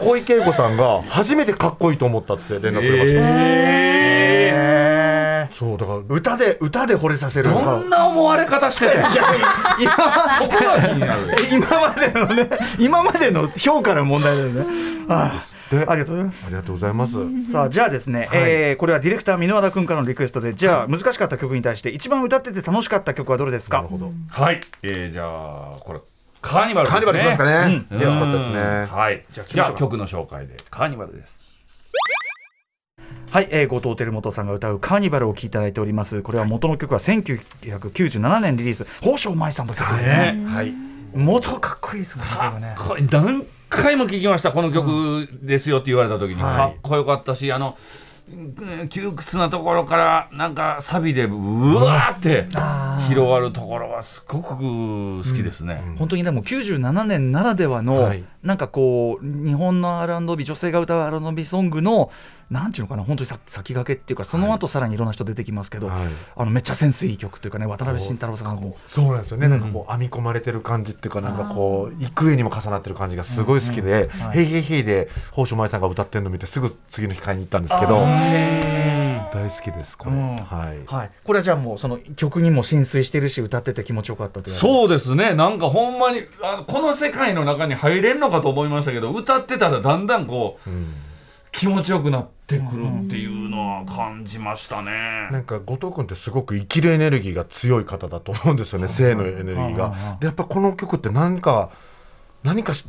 小池栄子さんが初めてかっこいいと思ったって連絡くれました、そうだから歌で歌で惚れさせるどんな思われ方してて。今まそこが気になる。今までのね今までの評価の問題だよねあでありがとうございます。ありがとうございます。さあじゃあですね、えーこれはディレクター箕輪田君からのリクエストでじゃあ難しかった曲に対して一番歌ってて楽しかった曲はどれですか？はい、えー、じゃあこれカーニバルですね。カーニバルいきますかね、うん。よかったですね。はい。じゃあじゃあ曲の紹介で。カーニバルです。はい、えー、後藤輝元さんが歌う「カーニバル」を聴いていただいております。これは元の曲は1997年リリース。宝生舞さんの曲ですね。ねはい。元かっこいいですもんねかっこいい。何回も聞きましたこの曲ですよって言われた時に。はい。かっこよかったし、あのうん窮屈なところからなんかサビでうわーって広がるところはすごく好きですね。本当にでも97年ならではの、はいなんかこう日本の R&B 女性が歌う R&B ソングのなんていうのかな本当にさ先駆けっていうかその後さらにいろんな人出てきますけど、はい。あのめっちゃセンスいい曲というかね渡辺慎太郎さんがもそうなんですよね、なんかこう編み込まれてる感じっていうかなんかこう幾重にも重なってる感じがすごい好きで「はい。へい。へいへい」で宝生舞さんが歌ってるの見てすぐ次の日買いに行ったんですけど大好きですこれ、うん。はい、はい、これはじゃあもうその曲にも浸水してるし歌ってて気持ちよかったという。そうですね。なんかほんまにあのこの世界の中に入れんのかと思いましたけど歌ってたらだんだんこう、気持ちよくなってくるっていうのは感じましたね。なんか後藤君ってすごく生きるエネルギーが強い方だと思うんですよね。性のエネルギーうんが。でやっぱこの曲って何か何かし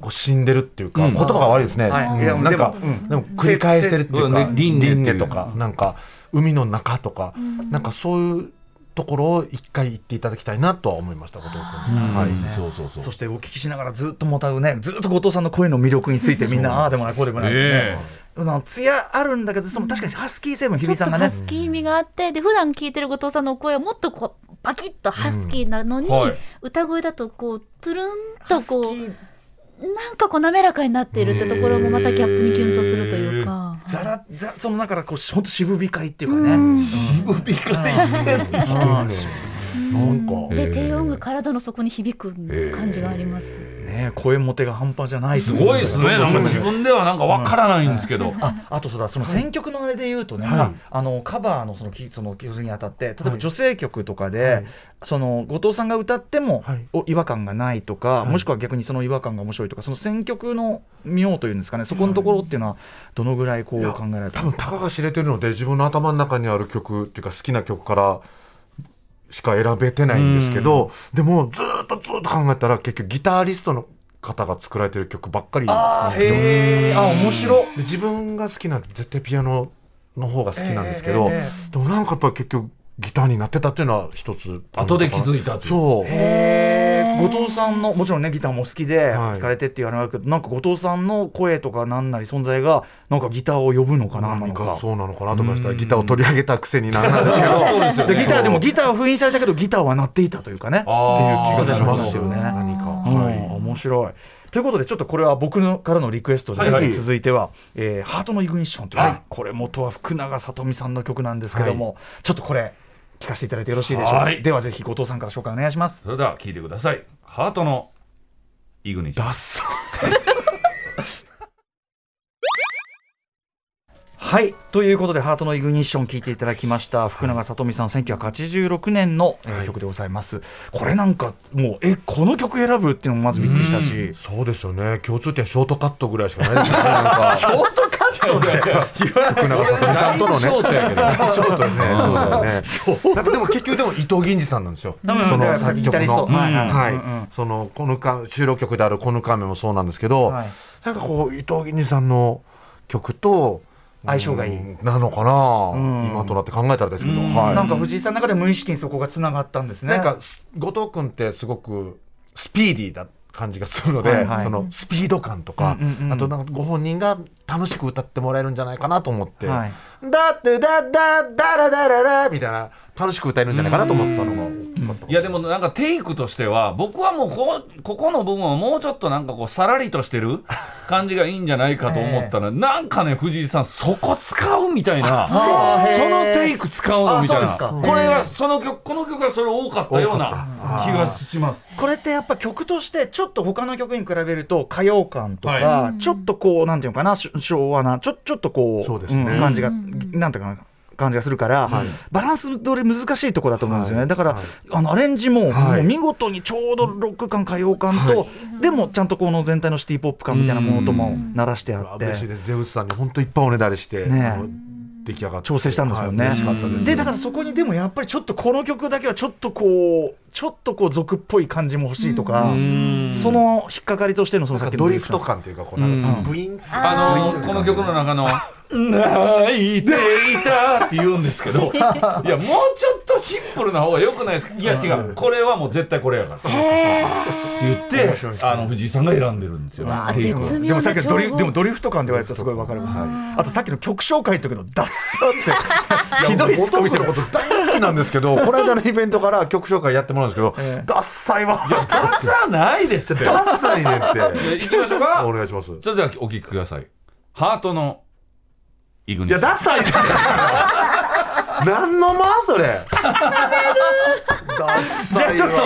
こう死んでるっていうか、うん。言葉が悪いですね、はい。なんかでも繰り返してるっていうか輪廻とかなんか海の中とか、なんかそういうところを一回言っていただきたいなとは思いました後藤君、うん。はい。そうそうそう。そしてお聞きしながらずっともたうねずっと後藤さんの声の魅力についてみんなああでもないこうでもない、えね。なんか艶あるんだけどその確かにハスキー成分日比さんがね。ハスキー味があってで普段聞いてる後藤さんの声はもっとこうバキッとハスキーなのに、うん。はい。歌声だとこうトゥルンとこうなんかこう滑らかになっているってところもまたギャップにキュンとするというか。ざらざその中からこう本当渋光っていうかね、渋光してる。してる。ねなんか、えーで低音が体の底に響く感じがあります。ね声もてが半端じゃないすごいですね。なんか自分ではなんかわからないんですけど、ああとそうだその選曲のあれで言うとね、はい。ああのカバーのそのきその曲にあたって例えばはい。女性曲とかで、はい。その後藤さんが歌っても、はい。お違和感がないとか、はい。もしくは逆にその違和感が面白いとかその選曲の妙というんですかねそこのところっていうのはどのぐらいこう考えられて多ますか？分たかが知れてるので自分の頭の中にある曲っていうか好きな曲からしか選べてないんですけど、でもずーっとずーっと考えたら結局ギタリストの方が作られてる曲ばっかりなんですよ。あ面白で自分が好きなの絶対ピアノの方が好きなんですけど、えでもなんかやっぱり結局ギターになってたっていうのは一つ後で気づいたっていう。そう。へ後藤さんのもちろんねギターも好きではい。弾かれてって言われるけど、なんか後藤さんの声とかなんなり存在がなんかギターを呼ぶのかなな何のかか。そうなのかなと思いましたギターを取り上げたくせになんなんですけど。そうですよね。でギターでもギターは封印されたけどギターは鳴っていたというかね。っていう気がしますよね。何か、うんはい。面白い。ということでちょっとこれは僕のからのリクエストで、はいはい。続いては、えーハートのイグニッション」という、はい。これ元は福永さとみさんの曲なんですけども、ちょっとこれ聞かせていただいてよろしいでしょうか、はい。ではぜひ後藤さんから紹介お願いします。それでは聞いてください。ハートのイグニッションダッサはい。ということでハートのイグニッション聞いていただきました。福永さとみさん1986年の、え曲でございます。これなんかもうえこの曲選ぶっていうのもまずびっくりしたし。そうですよね。共通点ショートカットぐらいしかないですよね。<laughs> ショートカットで？福永さとみさんとのね。ショートやけど。ショートね。そうだよね。なんかでも結局でも伊藤銀次さんなんですよ。うんその作曲の。はいはい。はい。うんうんそのこのか収録曲である「このカメ」もそうなんですけど、はい。なんかこう伊藤銀次さんの曲と相性がいい。うん。なのかな、ん。今となって考えたらですけど、はい、なんか藤井さんの中で無意識にそこがつながったんですね。なんかす後藤君ってすごくスピーディーな感じがするので、はいはい。そのスピード感とか、うんうんうん。あとなんかご本人が楽しく歌ってもらえるんじゃないかなと思って「はい。だってだだだらだらら」みたいな楽しく歌えるんじゃないかなと思ったのが。大きかった。いやでもなんかテイクとしては僕はもうこここの部分はもうちょっとなんかこうさらりとしてる感じがいいんじゃないかと思ったら、なんかね藤井さんそこ使うみたいな。そのテイク使うのみたいな。あそうですこれはその曲この曲はそれ多かったような気がします。これってやっぱ曲としてちょっと他の曲に比べると歌謡感とか、はちょっとこうなんていうのかなし昭和なちょちょっとこうそうですね。ん感じが、なん。ていうかな感じがするから、はい。バランス取り難しいところだと思うんですよね、はい。だから、はい。あのアレンジも,、はい。もう見事にちょうどロック感歌謡感と、でもちゃんとこの全体のシティ・ポップ感みたいなものとも鳴らしてあって。嬉しいです。ゼウスさんに本当いっぱいおねだりして、ね出来上がって。調整したんですよね、はい嬉しかったです。でだからそこにでもやっぱりちょっとこの曲だけはちょっとこうちょっとこう俗っぽい感じも欲しいとか、うん。その引っかかりとしてのそのなんかさっきのドリフト感というかこうなんかブイン、あのこの曲の中の「泣いていた」って言うんですけど <laughs> いやもうちょっとシンプルな方がよくないですか？い。や違う。これはもう絶対これやからって言ってあの藤井さんが選んでるんですよわあテイクを絶妙でもさっきのドリでもドリフト感で言われるとすごいわかる、あとさっきの曲紹介の時のダッサって <laughs> ひどいツッコミしてること大好きなんですけどこの間のイベントから曲紹介やってもらうんですけど、ええ。ダッサいわ。ダサないですって。ダッサいねんって。行きましょうか。お願いします。それではお聞きください。ハートのイグニいやダッサい。ね何の間それ。じゃあちょっと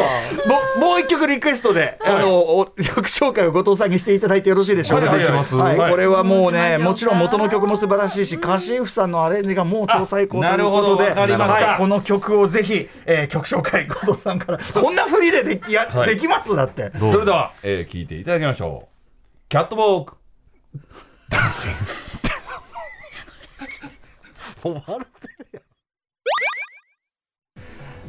ももう一曲リクエストで、あのお曲紹介を後藤さんにしていただいてよろしいでしょうか、はいはいはい。はい。はい。これはもうねもちろん元の曲も素晴らしいしカシフさんのアレンジがもう超最高ということで。あなるほど。わかりました。はい、この曲をぜひ、えー曲紹介後藤さんからこんな振りでできや、はい。できます？だって。それでは、えー聞いていただきましょう。キャットウォーク <laughs> 笑ってるやん。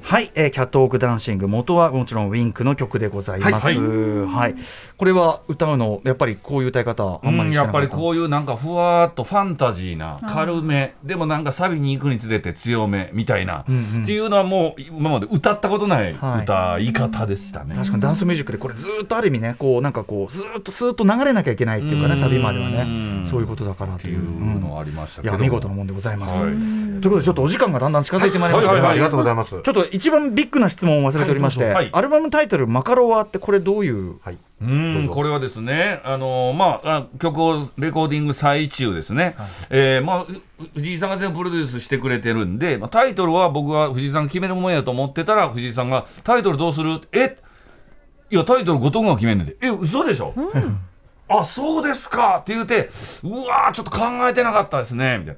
はい、えーキャットウォークダンシング元はもちろんウィンクの曲でございます。はい、これは歌うのやっぱりこういう歌い方あんまうんやっぱりこういうなんかふわーっとファンタジーな軽め。でもなんかサビに行くにつれて強めみたいな、んうん。っていうのはもう今まで歌ったことないはい。歌い方でしたね。確かにダンスミュージックでこれずーっとある意味ねこうなんかこうずーっとスーッと流れなきゃいけないっていうかねうん。サビまではね。そういうことだからっっていていうう。のはありましたいけど。もや見事なもんでございます。はい。ということでちょっとお時間がだんだん近づいてまいりました、はい。はい。はい。ありがとうございます。ちょっと一番ビッグな質問を忘れておりまして、はいアルバムタイトル「マカロワ」ってこれどういう？はい。うんこれはですね、あのまあ、あ曲をレコーディング最中ですね、えーまあ、ふ藤井さんが全部プロデュースしてくれてるんで、まあ、タイトルは僕は藤井さんが決めるもんやと思ってたら、藤井さんが、タイトルどうする？え？いや、タイトル後藤君が決めんねんで、え、嘘でしょ、あそうですかって言うて、うわー、ちょっと考えてなかったですね、みたい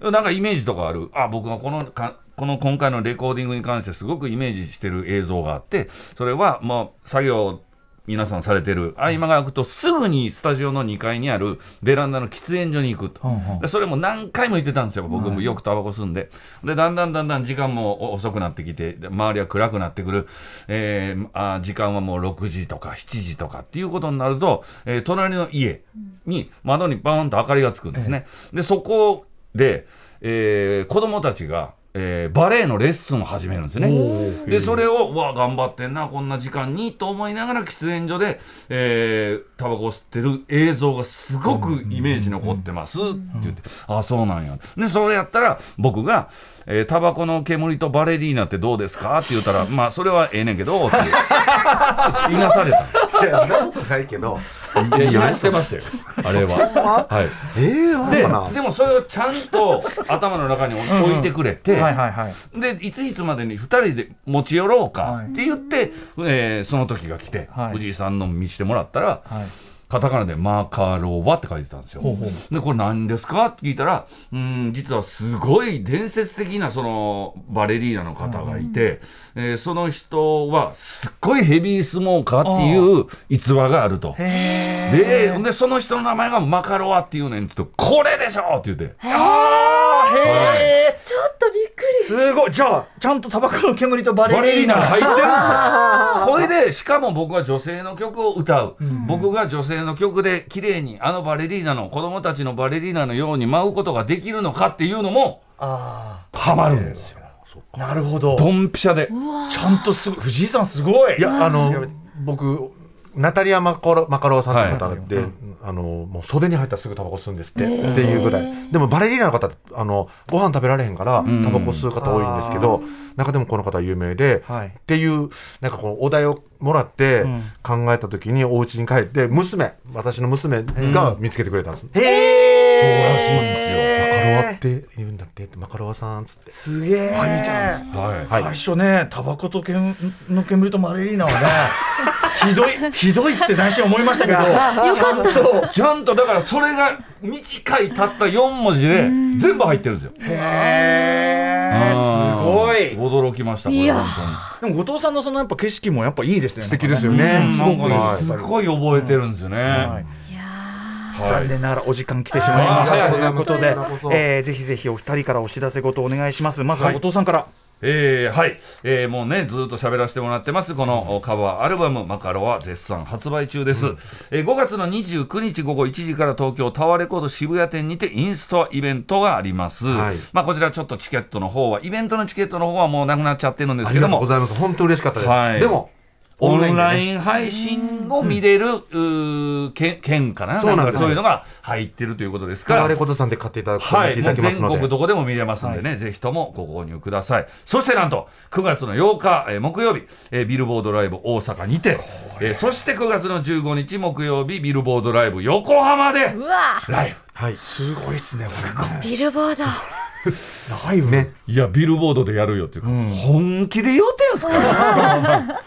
な。なんかイメージとかある、あ僕がこのかこの今回のレコーディングに関してすごくイメージしてる映像があって、それはもう作業、皆さんされてる。合間が空くとすぐにスタジオの2階にあるベランダの喫煙所に行くと、うんうん。でそれも何回も言ってたんですよ。僕もよくタバコ吸んで。でだんだんだんだん時間も遅くなってきてで周りは暗くなってくる、えーあ時間はもう6時とか7時とかっていうことになると、えー隣の家に窓にバーンと明かりがつくんですね、でそこで、えー子供たちがえーバレエのレッスンを始めるんですよね。でそれをうわ頑張ってんなこんな時間にと思いながら喫煙所で、えータバコを吸ってる映像がすごくイメージ残ってますって言って、あそうなんや。でそれやったら僕が「えータバコの煙とバレリーナってどうですか?」って言ったら「<laughs> まあそれはええねんけど」って言いなされた。いやそんなことないけど。いやいやしてましたよ。あれは。はい。ええー、ででもそれをちゃんと頭の中に置いてくれて、はいはいはい。でいついつまでに2人で持ち寄ろうはいかって言って、えーその時が来て、はい。藤井さんの見してもらったら、はいカタカナで「マカロワ」って書いてたんですよ。ほうほう。でこれ何ですか？って聞いたらうん実はすごい伝説的なそのバレリーナの方がいて、えーその人はすっごいヘビースモーカーっていう逸話があると。へででその人の名前がマカロワっていうねんって言うとこれでしょ！って言って。あーへえちょっとびっくり。すごい。じゃあちゃんとタバコの煙とバレバレリーナ入ってるんですよ。<laughs> これでしかも僕は女性の曲を歌う、僕が女性の曲で綺麗にあのバレリーナの子供たちのバレリーナのように舞うことができるのかっていうのもハマるんですよ。なるほどドンピシャで。ちゃんとすごい藤井さんすごいいやあの僕ナタリア・マカロマカロワさんって方で、あのもう袖に入ったらすぐタバコ吸うんですって、っていうぐらい。でもバレリーナの方あのご飯食べられへんからタバコ吸う方多いんですけど、中でもこの方は有名で、はい。っていうなんかこのお題をもらってん。考えた時にお家に帰って娘私の娘が見つけてくれたんです、へえそうらしいんですマカロワって言うんだってマカロワさんっつって。すげえ。あいいじゃんっつって。はい。はい。最初ねタバコと煙の煙とバレリーナはね <laughs> ひどいひどいって内心思いましたけど <laughs> ちゃんとちゃんとだからそれが短いたった4文字で全部入ってるんですよ。へえすごい。驚きましたこれいや。本でも後藤さんのそのやっぱ景色もやっぱいいですね。素敵ですよね、当に。なん。すごい覚えてるんですよね。はい残念ながらお時間来てしまいました。ということでえーぜひぜひお二人からお知らせごとお願いします。まずははい。後藤さんから。えーはい、えーもうねずっと喋らせてもらってます。このカバーアルバム「マカロ」は絶賛発売中です、えー5月の29日午後1時から東京タワーレコード渋谷店にてインストアイベントがあります、はい。まあこちらちょっとチケットの方はイベントのチケットの方はもうなくなっちゃってるんですありがとうけどもございます。本当嬉しかったです、はい。でもオンライン配信を見れる、うー券券かな？そうなんですかそういうのが入ってるということですから。タワレコードさんで買っていただくとはい、全国どこでも見れますんでね、ぜひともご購入ください。そしてなんと、9月の8日、えー木曜日、えービルボードライブ大阪にて、えーそして9月の15日木曜日、ビルボードライブ横浜でうわ。ライはい。すごいっすねビルボード。ライブ。ね。ブ。いや、ビルボードでやるよっていうか、本気で言うてんすか？<laughs>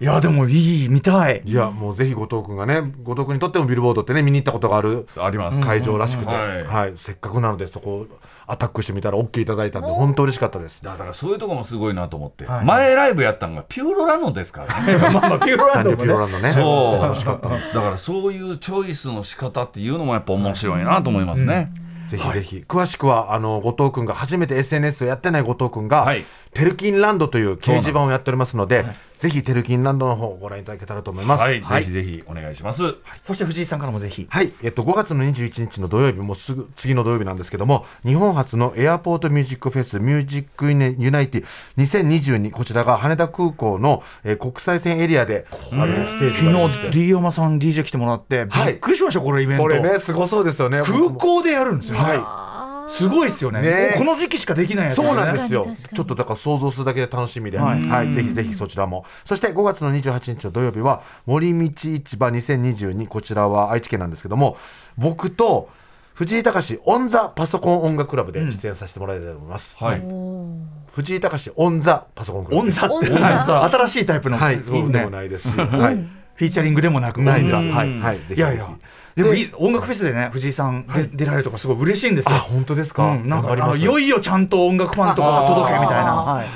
いやでもいい見たい。いやもうぜひ後藤君がね後藤君にとってもビルボードってね見に行ったことがあるあります。会場らしくて、はい。せっかくなのでそこをアタックしてみたら OK いただいたんで本当嬉しかったです。だからそういうとこもすごいなと思って、はい。前ライブやったんがピューロラノですからね。<laughs> まあまあピューロラサンドもね。ピューロランドね。そう。楽しかったです。だからそういうチョイスの仕方っていうのもやっぱ面白いなと思いますね。ぜひぜひ、詳しくはあの後藤君が初めて SNS をやってない後藤君が、はいテルキンランドという掲示板をやっておりますのでぜひテルキンランドの方をご覧いただけたらと思います。はい、ぜひぜひお願いします。そして藤井さんからもぜひ。はい、えっと、5月の21日の土曜日、もうすぐ次の土曜日なんですけども、日本初のエアポートミュージックフェス、ミュージックユナイティ2022、こちらが羽田空港の、えー国際線エリアで、あのステージ昨がありまして日 D 山さん DJ 来てもらってびはいっくりしましたこれイベント。これね、すごそうですよね。空港でやるんですよはすごいですよね。ね。この時期しかできないい。やつそうなんですよ。ちょっとだから想像するだけで楽しみで、ははい。い、ぜひぜひそちらも。そして5月の28日の土曜日は、森道市場2022、こちらは愛知県なんですけども、僕と藤井隆 on the パソコン音楽クラブで出演させてもらいたいと思います。はい。藤井隆 on the パソコンクラブ。 on the。って新しいタイプのはい、そう in でもねないです。し、はい、フィーチャリングでもなくないです。オンザは、はいい。はい、ぜひぜひ。いやいやでもいい音楽フェスでね藤井さんで出られるとかすごい嬉しいんですあ、よ本当ですか？うんなんかあの頑張ります？いよいよちゃんと音楽ファンとかが届けみたいな。はい。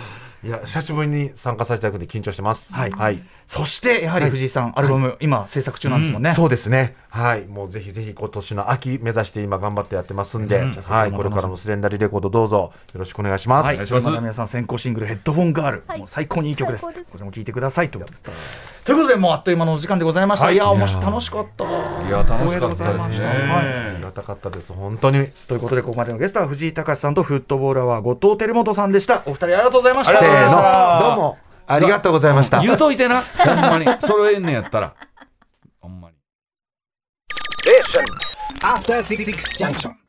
いや、久しぶりに参加させていただくんで緊張してます。はい。はい。そしてやはり藤井さんアルバム今制作中なんですもんね。そうですね。はい、もうぜひぜひ今年の秋目指して今頑張ってやってますんで、うん。はい、これからもスレンダリーレコードどうぞ。よろしくお願いします。はい、お願いします。皆さん先行シングル「ヘッドフォンガール」はい。もう最高にいい曲です。最高です。これも聴いてくださいということでということでもうあっという間のお時間でございました、はいい、や面白い楽しかったいや楽しかったです光栄でございましたねはいありがたかったです本当にということでここまでのゲストは藤井隆さんとフットボールアワー後藤照本さんでしたお二人ありがとうございましたせありがとうございましたーのどうもありがとうございました言うといてなほんまに揃えんねやったらほんまに After Six Junction.